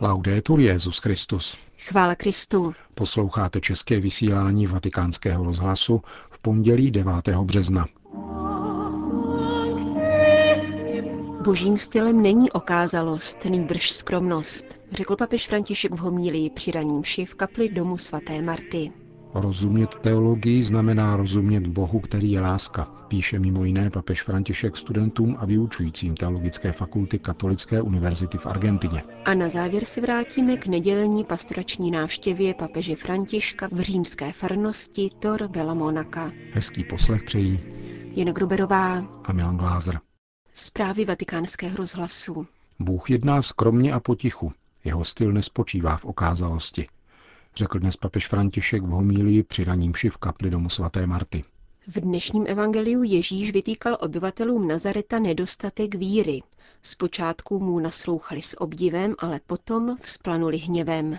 Laudetur Jezus Christus. Chvála Kristu. Posloucháte české vysílání Vatikánského rozhlasu v pondělí 9. března. Božím stylem není okázalost, nýbrž skromnost, řekl papež František v homílii při raním ši v kapli domu svaté Marty. Rozumět teologii znamená rozumět Bohu, který je láska, píše mimo jiné papež František studentům a vyučujícím teologické fakulty Katolické univerzity v Argentině. A na závěr se vrátíme k nedělní pastorační návštěvě papeže Františka v římské farnosti Tor Bella Monaca. Hezký poslech přejí Jen Gruberová a Milan Glázer. Zprávy vatikánského rozhlasu. Bůh jedná skromně a potichu. Jeho styl nespočívá v okázalosti řekl dnes papež František v homílii při raním v kapli domu svaté Marty. V dnešním evangeliu Ježíš vytýkal obyvatelům Nazareta nedostatek víry. Zpočátku mu naslouchali s obdivem, ale potom vzplanuli hněvem.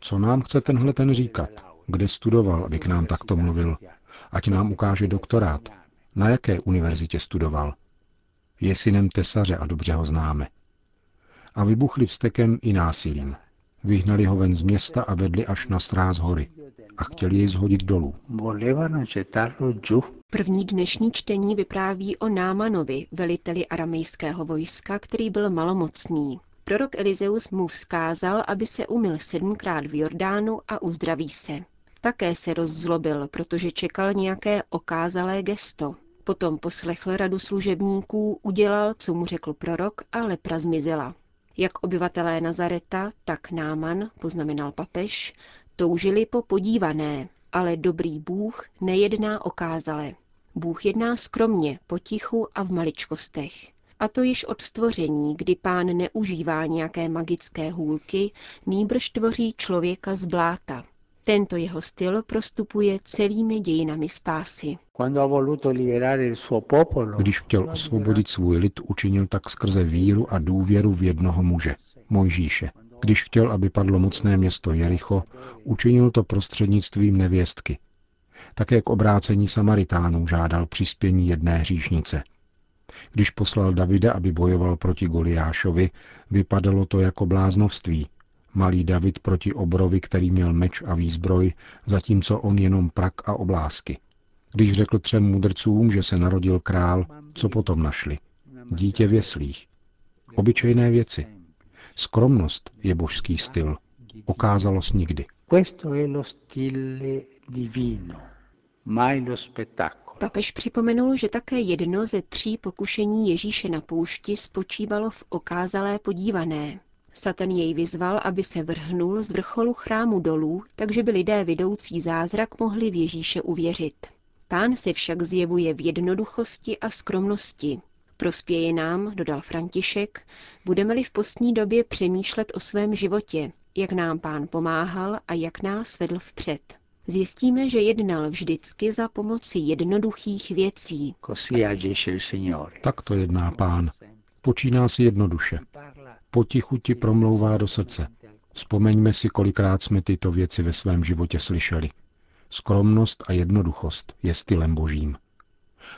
Co nám chce tenhle ten říkat? Kde studoval, aby k nám takto mluvil? Ať nám ukáže doktorát. Na jaké univerzitě studoval? Je synem tesaře a dobře ho známe. A vybuchli vztekem i násilím. Vyhnali ho ven z města a vedli až na stráz hory a chtěli jej zhodit dolů. První dnešní čtení vypráví o Námanovi, veliteli aramejského vojska, který byl malomocný. Prorok Elizeus mu vzkázal, aby se umyl sedmkrát v Jordánu a uzdraví se. Také se rozzlobil, protože čekal nějaké okázalé gesto. Potom poslechl radu služebníků, udělal, co mu řekl prorok a lepra zmizela. Jak obyvatelé Nazareta, tak Náman, poznamenal papež, toužili po podívané, ale dobrý Bůh nejedná okázale. Bůh jedná skromně, potichu a v maličkostech. A to již od stvoření, kdy pán neužívá nějaké magické hůlky, nýbrž tvoří člověka z bláta. Tento jeho styl prostupuje celými dějinami spásy. Když chtěl osvobodit svůj lid, učinil tak skrze víru a důvěru v jednoho muže, Mojžíše. Když chtěl, aby padlo mocné město Jericho, učinil to prostřednictvím nevěstky. Také k obrácení Samaritánů žádal přispění jedné hříšnice. Když poslal Davida, aby bojoval proti Goliášovi, vypadalo to jako bláznovství, Malý David proti obrovi, který měl meč a výzbroj, zatímco on jenom prak a oblásky. Když řekl třem mudrcům, že se narodil král, co potom našli? Dítě v jeslích. Obyčejné věci. Skromnost je božský styl. Okázalost nikdy. Papež připomenul, že také jedno ze tří pokušení Ježíše na poušti spočívalo v okázalé podívané. Satan jej vyzval, aby se vrhnul z vrcholu chrámu dolů, takže by lidé vidoucí zázrak mohli v Ježíše uvěřit. Pán se však zjevuje v jednoduchosti a skromnosti. Prospěje nám, dodal František, budeme-li v postní době přemýšlet o svém životě, jak nám pán pomáhal a jak nás vedl vpřed. Zjistíme, že jednal vždycky za pomoci jednoduchých věcí. Tak to jedná pán. Počíná si jednoduše. Potichu ti promlouvá do srdce. Vzpomeňme si, kolikrát jsme tyto věci ve svém životě slyšeli. Skromnost a jednoduchost je stylem božím.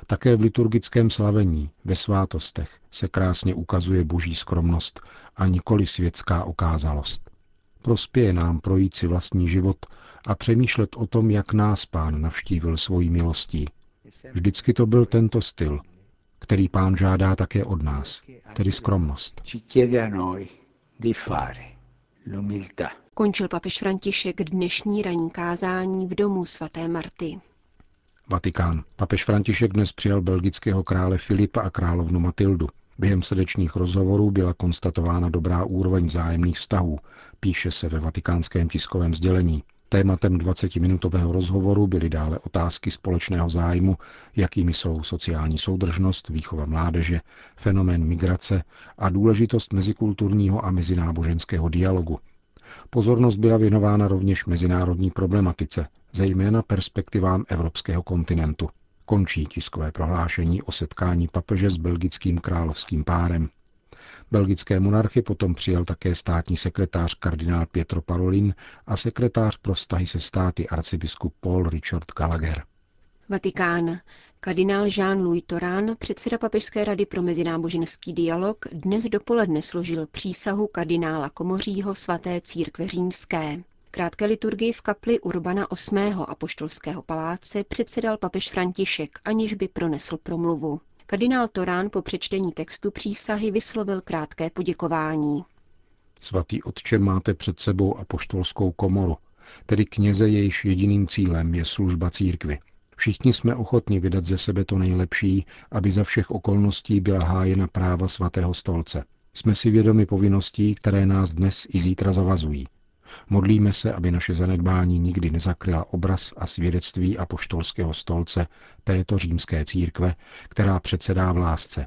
Také v liturgickém slavení, ve svátostech, se krásně ukazuje boží skromnost a nikoli světská okázalost. Prospěje nám projít si vlastní život a přemýšlet o tom, jak nás pán navštívil svojí milostí. Vždycky to byl tento styl, který pán žádá také od nás, tedy skromnost. Končil papež František dnešní ranní kázání v domu svaté Marty. Vatikán. Papež František dnes přijal belgického krále Filipa a královnu Matildu. Během srdečních rozhovorů byla konstatována dobrá úroveň vzájemných vztahů, píše se ve vatikánském tiskovém sdělení. Tématem 20-minutového rozhovoru byly dále otázky společného zájmu, jakými jsou sociální soudržnost, výchova mládeže, fenomén migrace a důležitost mezikulturního a mezináboženského dialogu. Pozornost byla věnována rovněž mezinárodní problematice, zejména perspektivám evropského kontinentu. Končí tiskové prohlášení o setkání papeže s belgickým královským párem. Belgické monarchy potom přijal také státní sekretář kardinál Pietro Parolin a sekretář pro vztahy se státy arcibiskup Paul Richard Gallagher. Vatikán. Kardinál Jean-Louis Torán, předseda Papežské rady pro mezináboženský dialog, dnes dopoledne složil přísahu kardinála Komořího svaté církve římské. Krátké liturgii v kapli Urbana VIII. apoštolského paláce předsedal papež František, aniž by pronesl promluvu. Kardinál Torán po přečtení textu přísahy vyslovil krátké poděkování. Svatý otče, máte před sebou apoštolskou komoru, tedy kněze, jejíž jediným cílem je služba církvy. Všichni jsme ochotni vydat ze sebe to nejlepší, aby za všech okolností byla hájena práva svatého stolce. Jsme si vědomi povinností, které nás dnes i zítra zavazují. Modlíme se, aby naše zanedbání nikdy nezakryla obraz a svědectví apoštolského stolce této římské církve, která předsedá v lásce.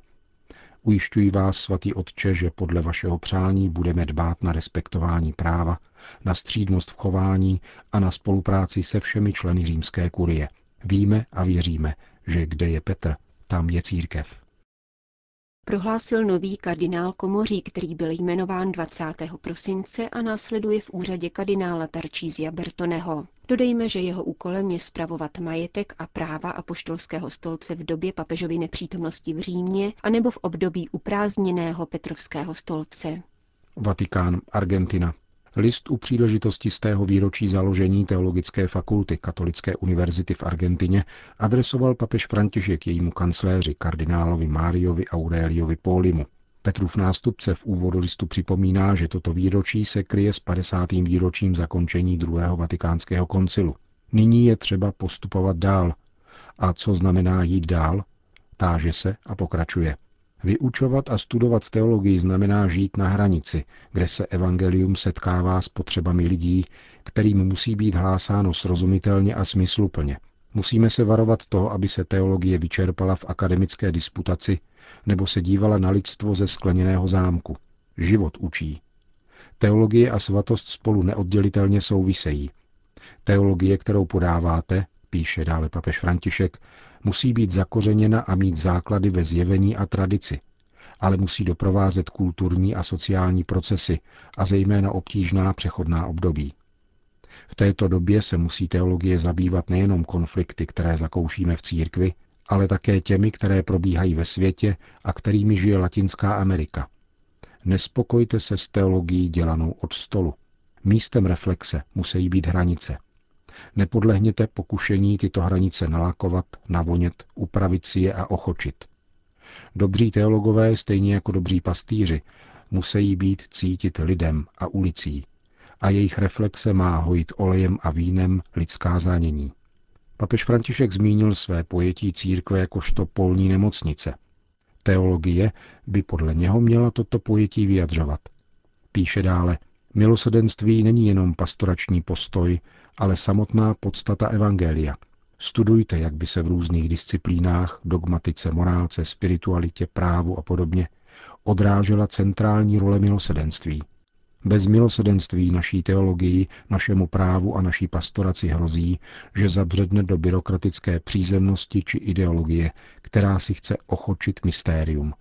Ujišťuji vás, svatý otče, že podle vašeho přání budeme dbát na respektování práva, na střídnost v chování a na spolupráci se všemi členy římské kurie. Víme a věříme, že kde je Petr, tam je církev prohlásil nový kardinál Komoří, který byl jmenován 20. prosince a následuje v úřadě kardinála Tarčízia Bertoneho. Dodejme, že jeho úkolem je spravovat majetek a práva apoštolského stolce v době papežovy nepřítomnosti v Římě anebo v období uprázdněného Petrovského stolce. Vatikán, Argentina. List u příležitosti z tého výročí založení Teologické fakulty Katolické univerzity v Argentině adresoval papež František jejímu kancléři kardinálovi Máriovi Aureliovi Polimu. Petrův nástupce v úvodu listu připomíná, že toto výročí se kryje s 50. výročím zakončení druhého vatikánského koncilu. Nyní je třeba postupovat dál. A co znamená jít dál? Táže se a pokračuje. Vyučovat a studovat teologii znamená žít na hranici, kde se evangelium setkává s potřebami lidí, kterým musí být hlásáno srozumitelně a smysluplně. Musíme se varovat toho, aby se teologie vyčerpala v akademické disputaci nebo se dívala na lidstvo ze skleněného zámku. Život učí. Teologie a svatost spolu neoddělitelně souvisejí. Teologie, kterou podáváte, píše dále papež František, musí být zakořeněna a mít základy ve zjevení a tradici, ale musí doprovázet kulturní a sociální procesy a zejména obtížná přechodná období. V této době se musí teologie zabývat nejenom konflikty, které zakoušíme v církvi, ale také těmi, které probíhají ve světě a kterými žije Latinská Amerika. Nespokojte se s teologií dělanou od stolu. Místem reflexe musí být hranice. Nepodlehněte pokušení tyto hranice nalakovat, navonět, upravit si je a ochočit. Dobří teologové, stejně jako dobří pastýři, musí být cítit lidem a ulicí a jejich reflexe má hojit olejem a vínem lidská zranění. Papež František zmínil své pojetí církve jakožto polní nemocnice. Teologie by podle něho měla toto pojetí vyjadřovat. Píše dále, milosedenství není jenom pastorační postoj, ale samotná podstata Evangelia. Studujte, jak by se v různých disciplínách, dogmatice, morálce, spiritualitě, právu a podobně odrážela centrální role milosedenství. Bez milosedenství naší teologii, našemu právu a naší pastoraci hrozí, že zabředne do byrokratické přízemnosti či ideologie, která si chce ochočit mystérium.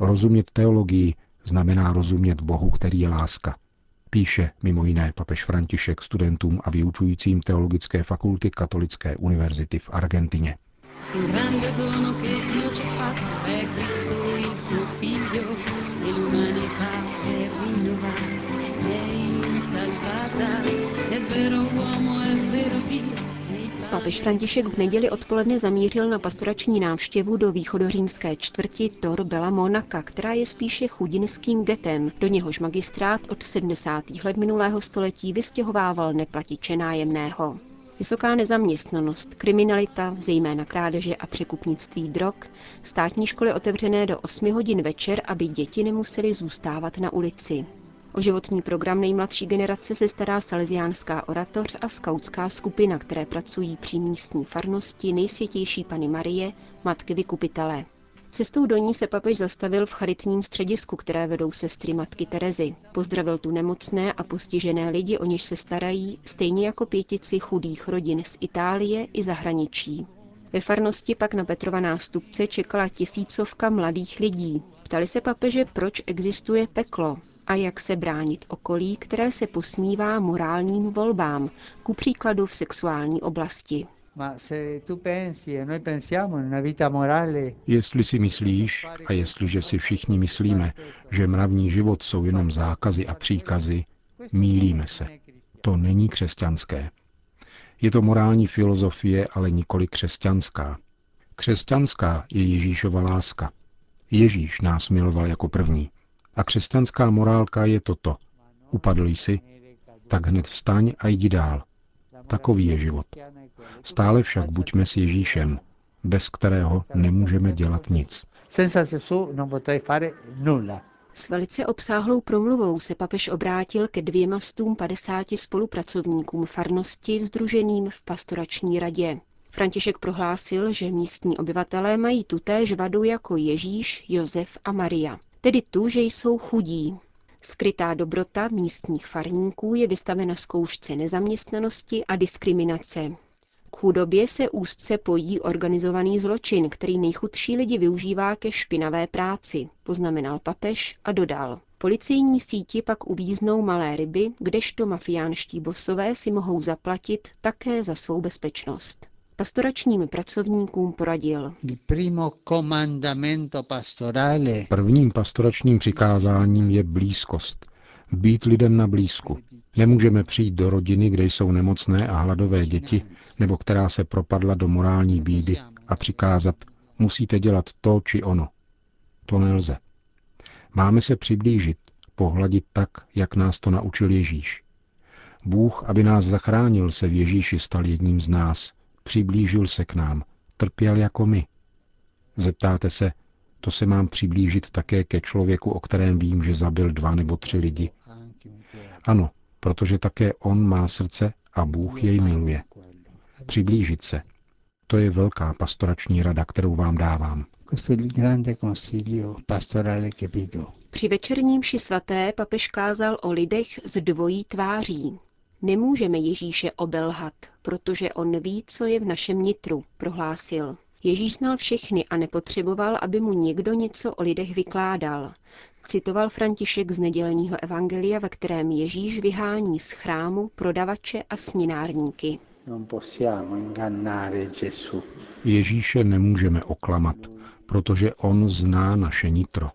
Rozumět teologii znamená rozumět Bohu, který je láska. Píše mimo jiné papež František studentům a vyučujícím Teologické fakulty Katolické univerzity v Argentině. Papež František v neděli odpoledne zamířil na pastorační návštěvu do východořímské čtvrti Tor Bela Monaka, která je spíše chudinským getem, do něhož magistrát od 70. let minulého století vystěhovával neplatiče nájemného. Vysoká nezaměstnanost, kriminalita, zejména krádeže a překupnictví drog, státní školy otevřené do 8 hodin večer, aby děti nemusely zůstávat na ulici. O životní program nejmladší generace se stará Salesiánská oratoř a skautská skupina, které pracují při místní farnosti nejsvětější Pany Marie, matky vykupitele. Cestou do ní se papež zastavil v charitním středisku, které vedou sestry matky Terezy. Pozdravil tu nemocné a postižené lidi, o něž se starají, stejně jako pětici chudých rodin z Itálie i zahraničí. Ve farnosti pak na Petrova nástupce čekala tisícovka mladých lidí. Ptali se papeže, proč existuje peklo, a jak se bránit okolí, které se posmívá morálním volbám, ku příkladu v sexuální oblasti. Jestli si myslíš, a jestliže si všichni myslíme, že mravní život jsou jenom zákazy a příkazy, mílíme se. To není křesťanské. Je to morální filozofie, ale nikoli křesťanská. Křesťanská je Ježíšova láska. Ježíš nás miloval jako první. A křesťanská morálka je toto. Upadl jsi, tak hned vstaň a jdi dál. Takový je život. Stále však buďme s Ježíšem, bez kterého nemůžeme dělat nic. S velice obsáhlou promluvou se papež obrátil ke dvěma stům padesáti spolupracovníkům farnosti vzdruženým v pastorační radě. František prohlásil, že místní obyvatelé mají tutéž vadu jako Ježíš, Josef a Maria, tedy tu, že jsou chudí. Skrytá dobrota místních farníků je vystavena zkoušce nezaměstnanosti a diskriminace. K chudobě se úzce pojí organizovaný zločin, který nejchudší lidi využívá ke špinavé práci, poznamenal papež a dodal. Policejní síti pak uvíznou malé ryby, kdežto mafiánští bosové si mohou zaplatit také za svou bezpečnost. Pastoračním pracovníkům poradil. Prvním pastoračním přikázáním je blízkost. Být lidem na blízku. Nemůžeme přijít do rodiny, kde jsou nemocné a hladové děti, nebo která se propadla do morální bídy a přikázat, musíte dělat to či ono. To nelze. Máme se přiblížit, pohladit tak, jak nás to naučil Ježíš. Bůh, aby nás zachránil, se v Ježíši stal jedním z nás, přiblížil se k nám, trpěl jako my. Zeptáte se, to se mám přiblížit také ke člověku, o kterém vím, že zabil dva nebo tři lidi. Ano, protože také on má srdce a Bůh jej miluje. Přiblížit se. To je velká pastorační rada, kterou vám dávám. Při večerním ši svaté papež kázal o lidech s dvojí tváří. Nemůžeme Ježíše obelhat, protože on ví, co je v našem nitru, prohlásil. Ježíš znal všechny a nepotřeboval, aby mu někdo něco o lidech vykládal. Citoval František z nedělního evangelia, ve kterém Ježíš vyhání z chrámu prodavače a sminárníky. Ježíše nemůžeme oklamat, protože on zná naše nitro.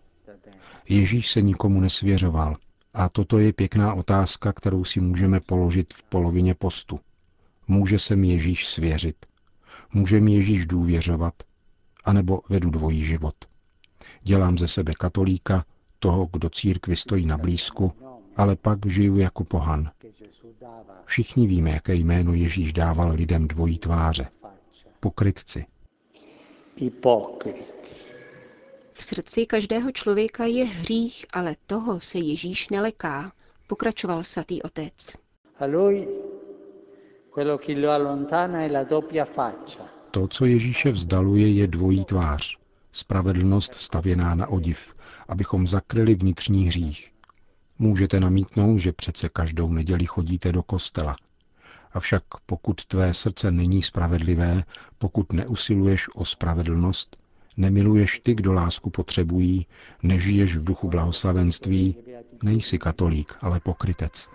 Ježíš se nikomu nesvěřoval. A toto je pěkná otázka, kterou si můžeme položit v polovině postu. Může se mi Ježíš svěřit? Může mi Ježíš důvěřovat? A nebo vedu dvojí život? Dělám ze sebe katolíka, toho, kdo církvi stojí na blízku, ale pak žiju jako pohan. Všichni víme, jaké jméno Ježíš dával lidem dvojí tváře. Pokrytci. V srdci každého člověka je hřích, ale toho se Ježíš neleká, pokračoval svatý otec. To, co Ježíše vzdaluje, je dvojí tvář. Spravedlnost stavěná na odiv, abychom zakryli vnitřní hřích. Můžete namítnout, že přece každou neděli chodíte do kostela. Avšak pokud tvé srdce není spravedlivé, pokud neusiluješ o spravedlnost, nemiluješ ty, kdo lásku potřebují, nežiješ v duchu blahoslavenství, nejsi katolík, ale pokrytec.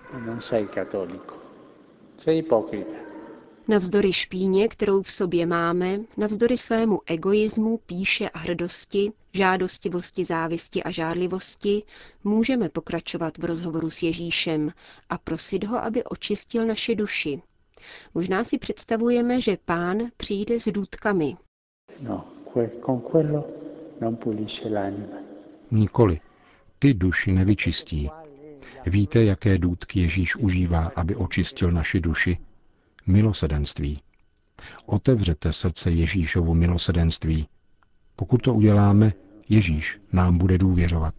Navzdory špíně, kterou v sobě máme, navzdory svému egoismu, píše a hrdosti, žádostivosti, závisti a žádlivosti, můžeme pokračovat v rozhovoru s Ježíšem a prosit ho, aby očistil naše duši. Možná si představujeme, že pán přijde s důtkami. No, con quello non pulisce l'anima. Nikoli. Ty duši nevyčistí. Víte, jaké důdky Ježíš užívá, aby očistil naši duši? Milosedenství. Otevřete srdce Ježíšovu milosedenství. Pokud to uděláme, Ježíš nám bude důvěřovat.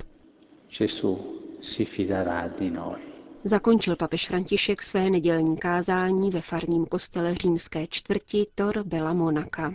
Zakončil papež František své nedělní kázání ve farním kostele římské čtvrti Tor Bela Monaka.